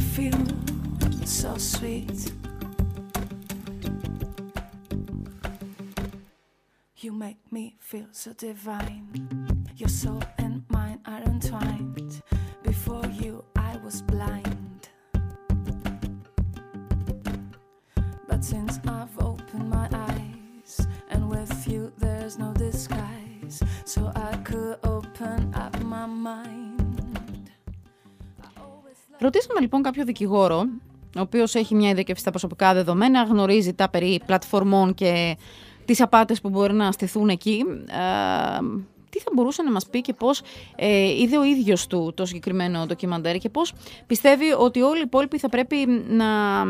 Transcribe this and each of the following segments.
feel so sweet. You make me feel so divine. Your soul and mine are entwined. Before you, I was blind. But since I've opened my eyes, and with you, there's no disguise. So I could open up my mind. I always love Ρωτήσαμε λοιπόν κάποιο δικηγόρο, ο οποίος έχει μια ειδίκευση στα προσωπικά δεδομένα, γνωρίζει τα περί πλατφορμών και τις απάτες που μπορεί να στηθούν εκεί. Ε, τι θα μπορούσε να μας πει και πώς ε, είδε ο ίδιος του το συγκεκριμένο ντοκιμαντέρ και πώς πιστεύει ότι όλοι οι υπόλοιποι θα πρέπει να,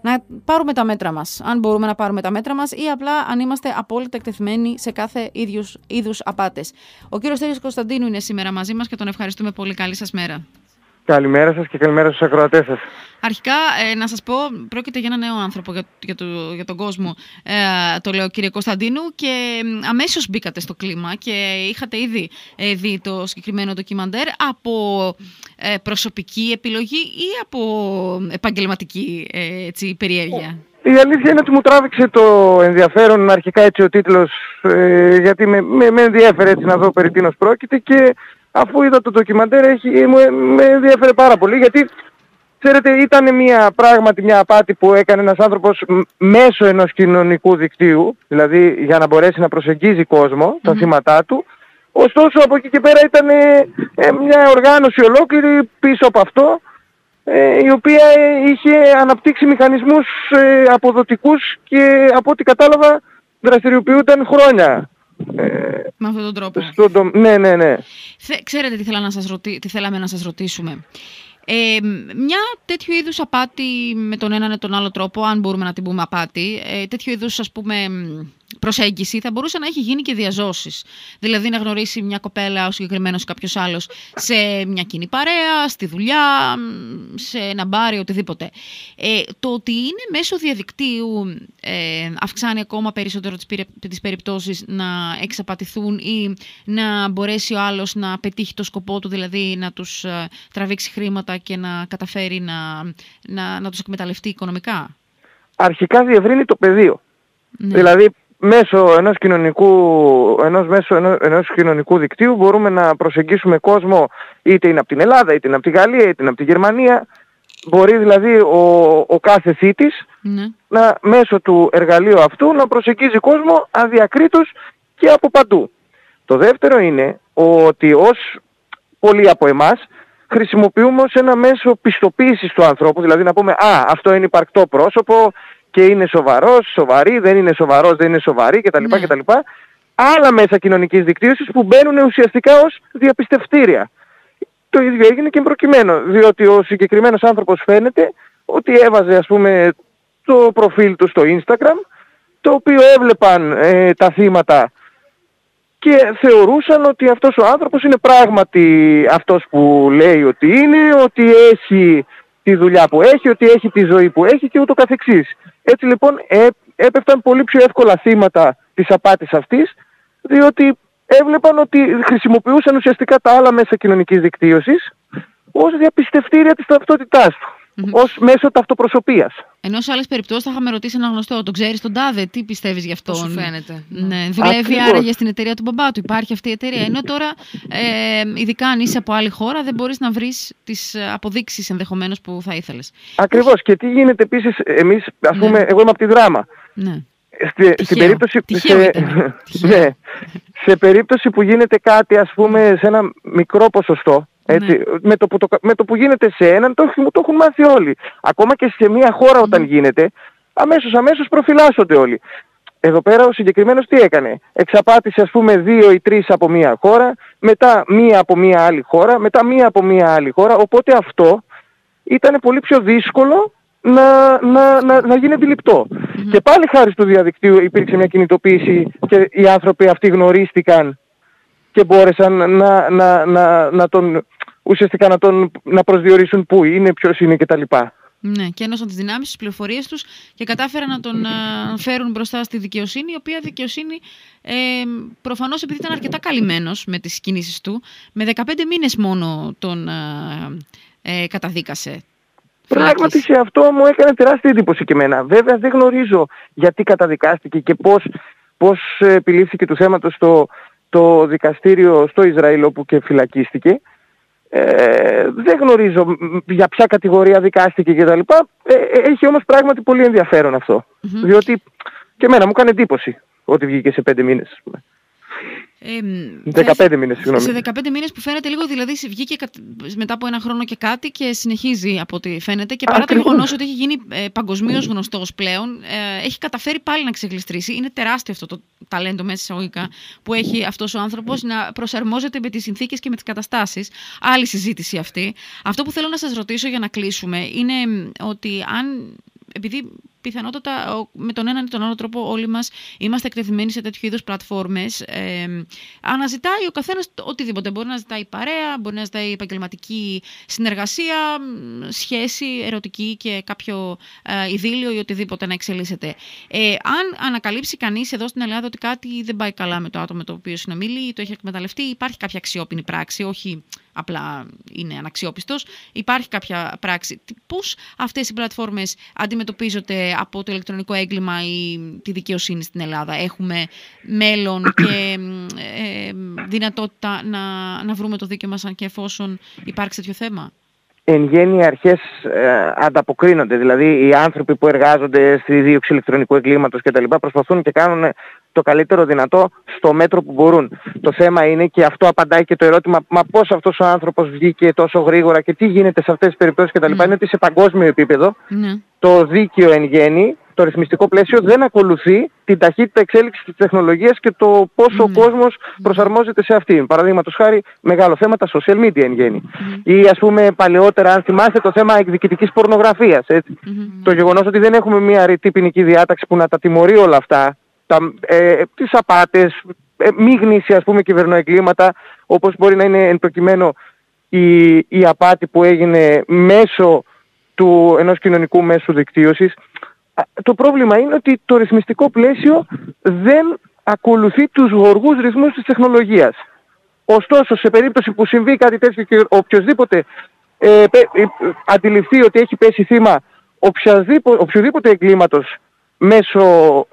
να πάρουμε τα μέτρα μας, αν μπορούμε να πάρουμε τα μέτρα μας ή απλά αν είμαστε απόλυτα εκτεθειμένοι σε κάθε ίδιους, είδους απάτες. Ο κύριος Στέλιος Κωνσταντίνου είναι σήμερα μαζί μας και τον ευχαριστούμε πολύ. Καλή σας μέρα. Καλημέρα σας και καλημέρα στους ακροατές σας. Αρχικά, ε, να σας πω, πρόκειται για ένα νέο άνθρωπο για, για, το, για τον κόσμο, ε, το λέω κύριε Κωνσταντίνου, και ε, αμέσως μπήκατε στο κλίμα και είχατε ήδη ε, δει το συγκεκριμένο ντοκιμαντέρ από ε, προσωπική επιλογή ή από επαγγελματική ε, έτσι, περιέργεια; Η αλήθεια είναι ότι μου τράβηξε το ενδιαφέρον αρχικά έτσι ο τίτλος ε, γιατί με, με, με ενδιαφέρε έτσι να δω περί τίνος πρόκειται και αφού είδα το ντοκιμαντέρ έχει, μου, με ενδιαφέρε πάρα πολύ γιατί ξέρετε ήταν μια πράγματι μια απάτη που έκανε ένας άνθρωπος μ- μέσω ενός κοινωνικού δικτύου δηλαδή για να μπορέσει να προσεγγίζει κόσμο, τα θύματά του ωστόσο από εκεί και πέρα ήταν ε, ε, μια οργάνωση ολόκληρη πίσω από αυτό ε, η οποία ε, είχε αναπτύξει μηχανισμούς ε, αποδοτικούς και από ό,τι κατάλαβα δραστηριοποιούνταν χρόνια. Ε, Με αυτόν τον τρόπο. στον τομ- Ναι, ναι, ναι. Θε- Ξέρετε τι, θέλα να σας ρωτή, τι θέλαμε να σας ρωτήσουμε. Ε, μια τέτοιου είδους απάτη με τον έναν ή τον άλλο τρόπο, αν μπορούμε να την πούμε απάτη, ε, τέτοιου είδους ας πούμε μ, προσέγγιση θα μπορούσε να έχει γίνει και διαζώσεις. Δηλαδή να γνωρίσει μια κοπέλα ο συγκεκριμένος κάποιος άλλος σε μια κοινή παρέα, στη δουλειά, μ, σε ένα μπάρι, οτιδήποτε. Ε, το ότι είναι μέσω διαδικτύου ε, αυξάνει ακόμα περισσότερο τις, πυρε- τις περιπτώσεις να εξαπατηθούν ή να μπορέσει ο άλλος να πετύχει το σκοπό του, δηλαδή να τους ε, τραβήξει χρήματα και να καταφέρει να, να, να τους εκμεταλλευτεί οικονομικά; Αρχικά διευρύνει το πεδίο. Ναι. Δηλαδή μέσω ενός κοινωνικού, ενός, μέσω ενός, ενός κοινωνικού δικτύου μπορούμε να προσεγγίσουμε κόσμο είτε είναι από την Ελλάδα, είτε είναι από τη Γαλλία, είτε είναι από τη Γερμανία. Μπορεί δηλαδή ο, ο κάθε θήτης Ναι. να, μέσω του εργαλείου αυτού να προσεγγίζει κόσμο αδιακρίτως και από παντού. Το δεύτερο είναι ότι ως πολλοί από εμάς χρησιμοποιούμε ως ένα μέσο πιστοποίησης του ανθρώπου, δηλαδή να πούμε «Α, αυτό είναι υπαρκτό πρόσωπο και είναι σοβαρός, σοβαρή, δεν είναι σοβαρός, δεν είναι σοβαρή» κτλ. Ναι. κτλ. Άλλα μέσα κοινωνικής δικτύωσης που μπαίνουν ουσιαστικά ως διαπιστευτήρια. Το ίδιο έγινε και προκειμένου, διότι ο συγκεκριμένος άνθρωπος φαίνεται ότι έβαζε ας πούμε το προφίλ του στο Instagram, το οποίο έβλεπαν ε, τα θύματα και θεωρούσαν ότι αυτός ο άνθρωπος είναι πράγματι αυτός που λέει ότι είναι, ότι έχει τη δουλειά που έχει, ότι έχει τη ζωή που έχει και ούτω καθεξής. Έτσι λοιπόν ε, έπεφταν πολύ πιο εύκολα θύματα της απάτης αυτής, διότι έβλεπαν ότι χρησιμοποιούσαν ουσιαστικά τα άλλα μέσα κοινωνικής δικτύωσης ως διαπιστευτήρια της ταυτότητάς του, ως μέσο ταυτοπροσωπείας. Ενώ σε άλλες περιπτώσεις θα είχαμε ρωτήσει ένα γνωστό, τον ξέρεις τον Τάδε, τι πιστεύεις γι' αυτό. Πώς σου φαίνεται. Ναι, δουλεύει Ακριβώς. άραγε στην εταιρεία του μπαμπά του. Υπάρχει αυτή η εταιρεία. Ενώ τώρα, ε, ειδικά αν είσαι από άλλη χώρα, δεν μπορείς να βρεις τις αποδείξεις ενδεχομένως που θα ήθελες. Ακριβώς. Και τι γίνεται επίσης, εμείς, ας Ναι. πούμε, εγώ είμαι από τη δράμα. Ναι. Στη, στην Τυχαίο. περίπτωση, Τυχαίο σε, ήταν. Τυχαίο. ναι, σε περίπτωση που γίνεται κάτι ας πούμε σε ένα μικρό ποσοστό έτσι, Ναι. με, το που το, με το που γίνεται σε έναν το, έχουν- το έχουν μάθει όλοι. Ακόμα και σε μια χώρα Ναι. όταν γίνεται αμέσως αμέσως προφυλάσσονται όλοι. Εδώ πέρα ο συγκεκριμένος τι έκανε; Εξαπάτησε ας πούμε δύο ή τρεις από μια χώρα, μετά μία από μια άλλη χώρα, μετά μία από μια άλλη χώρα. Οπότε αυτό ήταν πολύ πιο δύσκολο να, να, να, να γίνει αντιληπτό. Και πάλι χάρη στο διαδικτύο υπήρξε μια κινητοποίηση και οι άνθρωποι αυτοί γνωρίστηκαν και μπόρεσαν να, να, να, να τον ουσιαστικά να τον να προσδιορίσουν πού είναι, ποιος είναι κτλ. Ναι, και ένωσαν τις δυνάμεις, τις πληροφορίες τους και κατάφεραν να τον α, φέρουν μπροστά στη δικαιοσύνη, η οποία δικαιοσύνη ε, προφανώς επειδή ήταν αρκετά καλυμμένος με τις κινήσεις του, με 15 μήνες μόνο τον α, ε, καταδίκασε. Πράγματι φυλακής. σε αυτό μου έκανε τεράστια εντύπωση και εμένα. Βέβαια δεν γνωρίζω γιατί καταδικάστηκε και πώς, πώς ε, επιλήφθηκε του θέματος το, το δικαστήριο στο Ισραήλ όπου και φυλακίστηκε. Ε, δεν γνωρίζω μ, για ποια κατηγορία δικάστηκε κτλ. Ε, ε, έχει όμως πράγματι πολύ ενδιαφέρον αυτό. Διότι και εμένα μου έκανε εντύπωση ότι βγήκε σε πέντε μήνες. Ας πούμε. Ε, 15 μήνες, συγγνώμη. Σε 15 μήνες που φαίνεται λίγο, δηλαδή βγήκε κατ- μετά από ένα χρόνο και κάτι και συνεχίζει από ό,τι φαίνεται και παρά το Ακριβώς. γεγονός ότι έχει γίνει ε, παγκοσμίως γνωστός πλέον, ε, έχει καταφέρει πάλι να ξεγλιστρήσει. Είναι τεράστιο αυτό το ταλέντο μέσα εισαγωγικά που έχει αυτός ο άνθρωπος να προσαρμόζεται με τις συνθήκες και με τις καταστάσεις. Άλλη συζήτηση αυτή. Αυτό που θέλω να σας ρωτήσω για να κλείσουμε είναι μ, ότι αν επειδή πιθανότατα ο- με τον έναν ή τον άλλο τρόπο όλοι μας είμαστε εκτεθειμένοι σε τέτοιου είδους πλατφόρμες. Ε, αναζητάει ο καθένας το- οτιδήποτε. Μπορεί να ζητάει παρέα, μπορεί να ζητάει επαγγελματική συνεργασία, μ, σχέση, ερωτική και κάποιο ε, ειδήλιο ή οτιδήποτε να εξελίσσεται. Ε, αν ανακαλύψει κανείς εδώ στην Ελλάδα ότι κάτι δεν πάει καλά με το άτομο με το οποίο συνομιλεί ή το έχει εκμεταλλευτεί, υπάρχει κάποια αξιόπινη πράξη, όχι απλά είναι αναξιόπιστος, υπάρχει κάποια πράξη. Τι- Πώς αυτές οι πλατφόρμες αντιμετωπίζονται από το ηλεκτρονικό έγκλημα ή τη δικαιοσύνη στην Ελλάδα; Έχουμε μέλλον και μ, ε, δυνατότητα να, να βρούμε το δίκαιο μας αν και εφόσον υπάρξει τέτοιο θέμα; εν γέννη οι αρχές ε, ανταποκρίνονται. Δηλαδή οι άνθρωποι που εργάζονται στη δίωξη ηλεκτρονικού εγκλήματος και τα λοιπά προσπαθούν και κάνουν το καλύτερο δυνατό στο μέτρο που μπορούν. Το θέμα είναι και αυτό απαντάει και το ερώτημα μα πώς αυτός ο άνθρωπος βγήκε τόσο γρήγορα και τι γίνεται σε αυτές τις περιπτώσεις και τα λοιπά. Mm. Είναι ότι σε παγκόσμιο επίπεδο Ναι. το δίκαιο εν γέννη, το ρυθμιστικό πλαίσιο δεν ακολουθεί την ταχύτητα εξέλιξης της τεχνολογίας και το πόσο Ναι. ο κόσμος προσαρμόζεται σε αυτήν. Παραδείγματος χάρη μεγάλο θέμα τα social media εν γέννη. Μμμ. Ή ας πούμε παλαιότερα αν θυμάστε το θέμα εκδικητικής πορνογραφίας. Έτσι. Μμμ. Το γεγονός ότι δεν έχουμε μια ρητή ποινική διάταξη που να τα τιμωρεί όλα αυτά, τα, ε, τις απάτες, ε, μη γνήσια ας πούμε κυβερνοεγκλήματα, όπως μπορεί να είναι εν προκειμένου η, η απάτη που έγινε μέσω του ενός κοινωνικού μέσου δικτύωσης. Α, Το πρόβλημα είναι ότι το ρυθμιστικό πλαίσιο δεν ακολουθεί τους γοργούς ρυθμούς της τεχνολογίας. Ωστόσο, σε περίπτωση που συμβεί κάτι τέτοιο και οποιοδήποτε ε, πε- ε, αντιληφθεί ότι έχει πέσει θύμα οποιασδήποτε, οποιοδήποτε εγκλήματος μέσω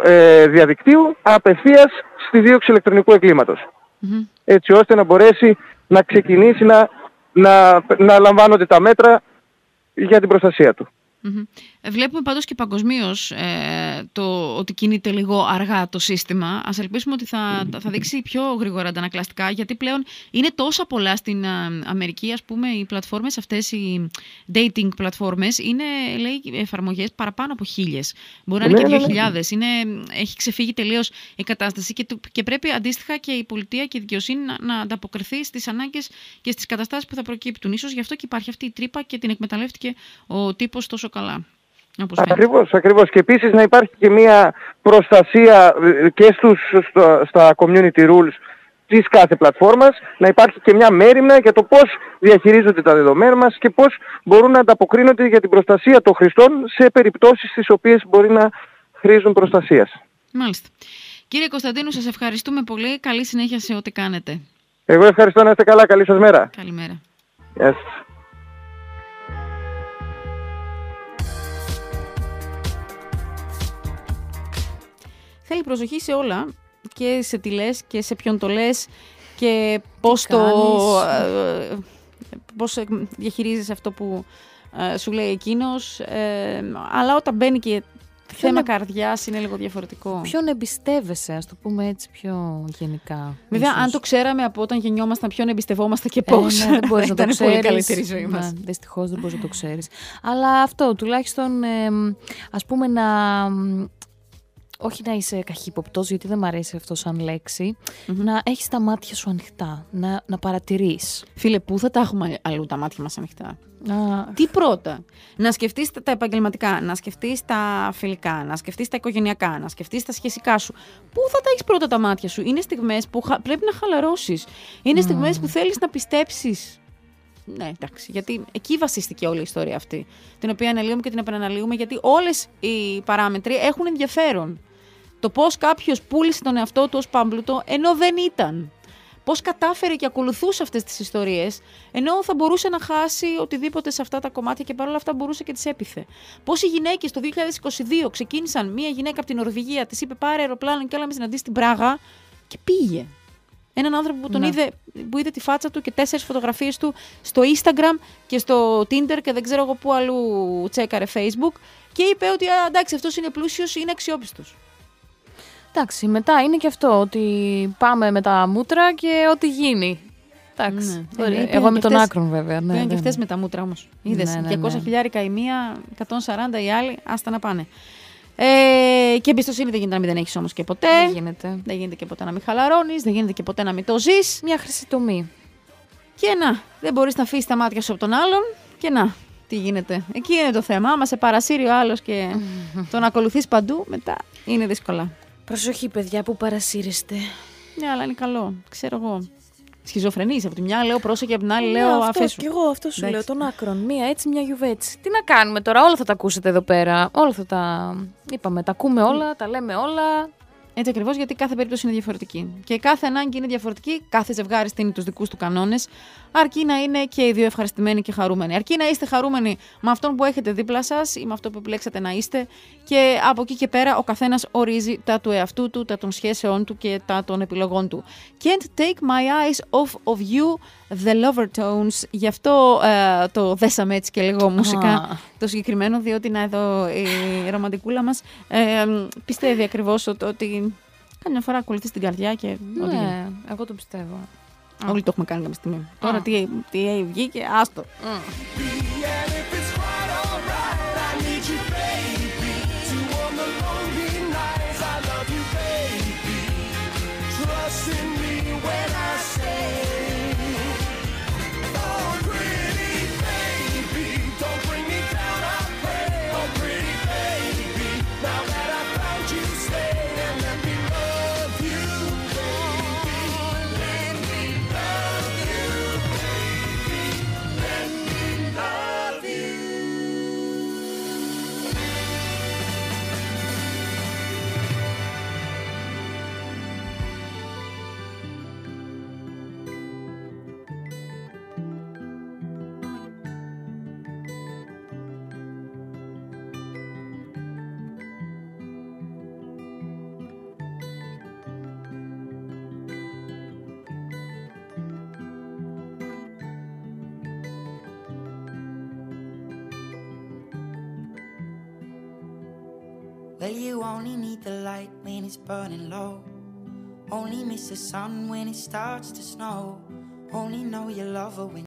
ε, διαδικτύου, απευθείας στη δίωξη ηλεκτρονικού εγκλήματος. Μμμ. Έτσι ώστε να μπορέσει να ξεκινήσει να, να, να λαμβάνονται τα μέτρα για την προστασία του. Μμμ. Ε, Βλέπουμε πάντως και παγκοσμίως το ότι κινείται λίγο αργά το σύστημα. Ας ελπίσουμε ότι θα, θα δείξει πιο γρήγορα αντανακλαστικά, γιατί πλέον είναι τόσα πολλά στην α, Αμερική, ας πούμε, οι πλατφόρμες αυτές, οι dating πλατφόρμες, είναι, λέει, εφαρμογές παραπάνω από χίλιες. Μπορεί να είναι Ναι, και ναι, δύο ναι. χιλιάδες. Είναι, έχει ξεφύγει τελείως η κατάσταση και, του- και πρέπει αντίστοιχα και η πολιτεία και η δικαιοσύνη να, να ανταποκριθεί στις ανάγκες και στις καταστάσεις που θα προκύπτουν. Ίσως γι' αυτό και υπάρχει αυτή η τρύπα και την εκμεταλλεύτηκε ο τύπος τόσο καλά. Όπως φαίνεται. Ακριβώς, ακριβώς. Και επίσης να υπάρχει και μια προστασία ε, και στους, στο- στα community rules της κάθε πλατφόρμας, να υπάρχει και μια μέρημνα για το πώς διαχειρίζονται τα δεδομένα μας και πώς μπορούν να ανταποκρίνονται για την προστασία των χρηστών σε περιπτώσεις στις οποίες μπορεί να χρήζουν προστασίας. Μάλιστα. Κύριε Κωνσταντίνου, σας ευχαριστούμε πολύ. Καλή συνέχεια σε ό,τι κάνετε. Εγώ ευχαριστώ να είστε καλά. Καλή σας μέρα. Καλημέρα. Γεια Θέλει προσοχή σε όλα και σε τι λες και σε ποιον το λες και πώς το... κάνεις. ε, πώς ε, διαχειρίζεσαι αυτό που ε, σου λέει εκείνος. ε, αλλά όταν μπαίνει και θέμα να- καρδιάς είναι λίγο διαφορετικό. Ποιον εμπιστεύεσαι, ας το πούμε έτσι πιο γενικά. Βέβαια, ίσως; αν το ξέραμε από όταν γεννιόμασταν, ποιον εμπιστευόμαστε και Ε, πώς; ναι, δεν μπορείς θα να το ήταν πολύ ξέρεις. καλύτερη η ζωή μας. Ναι, δυστυχώς δεν μπορείς να το ξέρεις. Αλλά αυτό, τουλάχιστον, εμ, ας πούμε, να... μ, Όχι να είσαι καχύποπτος, γιατί δεν μου αρέσει αυτό σαν λεξη Να έχεις τα μάτια σου ανοιχτά, να, να παρατηρείς. Φίλε, πού θα τα έχουμε αλλού τα μάτια μας ανοιχτά; Να... Τι πρώτα, να σκεφτείς τα, τα επαγγελματικά, να σκεφτείς τα φιλικά, να σκεφτείς τα οικογενειακά, να σκεφτείς τα σχεσικά σου. Πού θα τα έχεις πρώτα τα μάτια σου; Είναι στιγμές που χα- πρέπει να χαλαρώσεις. Είναι στιγμές που θέλεις να πιστέψεις. Ναι, εντάξει, γιατί εκεί βασίστηκε όλη η ιστορία αυτή, την οποία αναλύουμε και την επαναλύουμε, γιατί όλες οι παράμετροι έχουν ενδιαφέρον. Το πώς κάποιος πούλησε τον εαυτό του ως πάμπλουτο, ενώ δεν ήταν. Πώς κατάφερε και ακολουθούσε αυτές τις ιστορίες, ενώ θα μπορούσε να χάσει οτιδήποτε σε αυτά τα κομμάτια και παρόλα αυτά μπορούσε και τις έπιθε. Πώς οι γυναίκες το 2022 ξεκίνησαν, μία γυναίκα από την Νορβηγία της είπε πάρε αεροπλάνο και έλα με συναντήσεις στην Πράγα και πήγε. Έναν άνθρωπο που τον Ναι. είδε, που είδε τη φάτσα του και τέσσερις φωτογραφίες του στο Instagram και στο Tinder και δεν ξέρω εγώ πού αλλού τσέκαρε Facebook και είπε ότι «Α, εντάξει αυτός είναι πλούσιος, είναι αξιόπιστος. Εντάξει, μετά είναι και αυτό ότι πάμε με τα μούτρα και ό,τι γίνει. Εντάξει. Ναι. Ωραία. Ε, πήγαν Εγώ και με τον αυτές- άκρον βέβαια. Ναι, Πήγαν και δεν- αυτέ με τα μούτρα όμως. Είδες. Ναι, ναι, 200 ναι. χιλιάρικα η μία, 140 η άλλη, άστα να πάνε. Ε, και εμπιστοσύνη δεν γίνεται να μην την έχεις όμως και ποτέ. Δεν γίνεται. Δεν γίνεται και ποτέ να μην χαλαρώνεις, δεν γίνεται και ποτέ να μην το ζεις. Μια χρυσή τομή. Και να, δεν μπορείς να αφήσεις τα μάτια σου από τον άλλον. Και να, τι γίνεται. Εκεί είναι το θέμα. Άμα σε παρασύρει ο άλλος και τον ακολουθείς παντού, μετά είναι δύσκολα. Προσοχή, παιδιά, που παρασύρεστε. Ναι, αλλά είναι καλό. Ξέρω εγώ. Σχιζοφρενή. Από τη μια λέω πρόσεχε, από την άλλη Ναι, λέω αυτό, αφήσου. Κι εγώ αυτό σου Εντάξει. λέω, τον άκρον. Μία έτσι, μια γιουβέτσι. Τι να κάνουμε τώρα, όλα θα τα ακούσετε εδώ πέρα. Όλα θα τα. Είπαμε, τα ακούμε όλα, τα λέμε όλα. Έτσι ακριβώς, γιατί κάθε περίπτωση είναι διαφορετική. Και κάθε ανάγκη είναι διαφορετική, κάθε ζευγάρι στείνει τους δικούς του κανόνες, αρκεί να είναι και οι δύο ευχαριστημένοι και χαρούμενοι. Αρκεί να είστε χαρούμενοι με αυτόν που έχετε δίπλα σας ή με αυτό που επιλέξατε να είστε. Και από εκεί και πέρα ο καθένας ορίζει τα του εαυτού του, τα των σχέσεών του και τα των επιλογών του. Can't take my eyes off of you, the lover tones. Γι' αυτό ε, το δέσαμε έτσι και λίγο μουσικά Α. το συγκεκριμένο, διότι να εδώ η ρομαντικούλα μας ε, πιστεύει ακριβώς ότι, ότι καμιά φορά ακολουθεί την καρδιά και ό,τι γίνει. Ναι, εγώ το πιστεύω. Όλοι το έχουμε κάνει κάποια στιγμή. Τώρα τι, τι βγήκε, άστο. Well, you only need the light when it's burning low. Only miss the sun when it starts to snow. Only know you love her when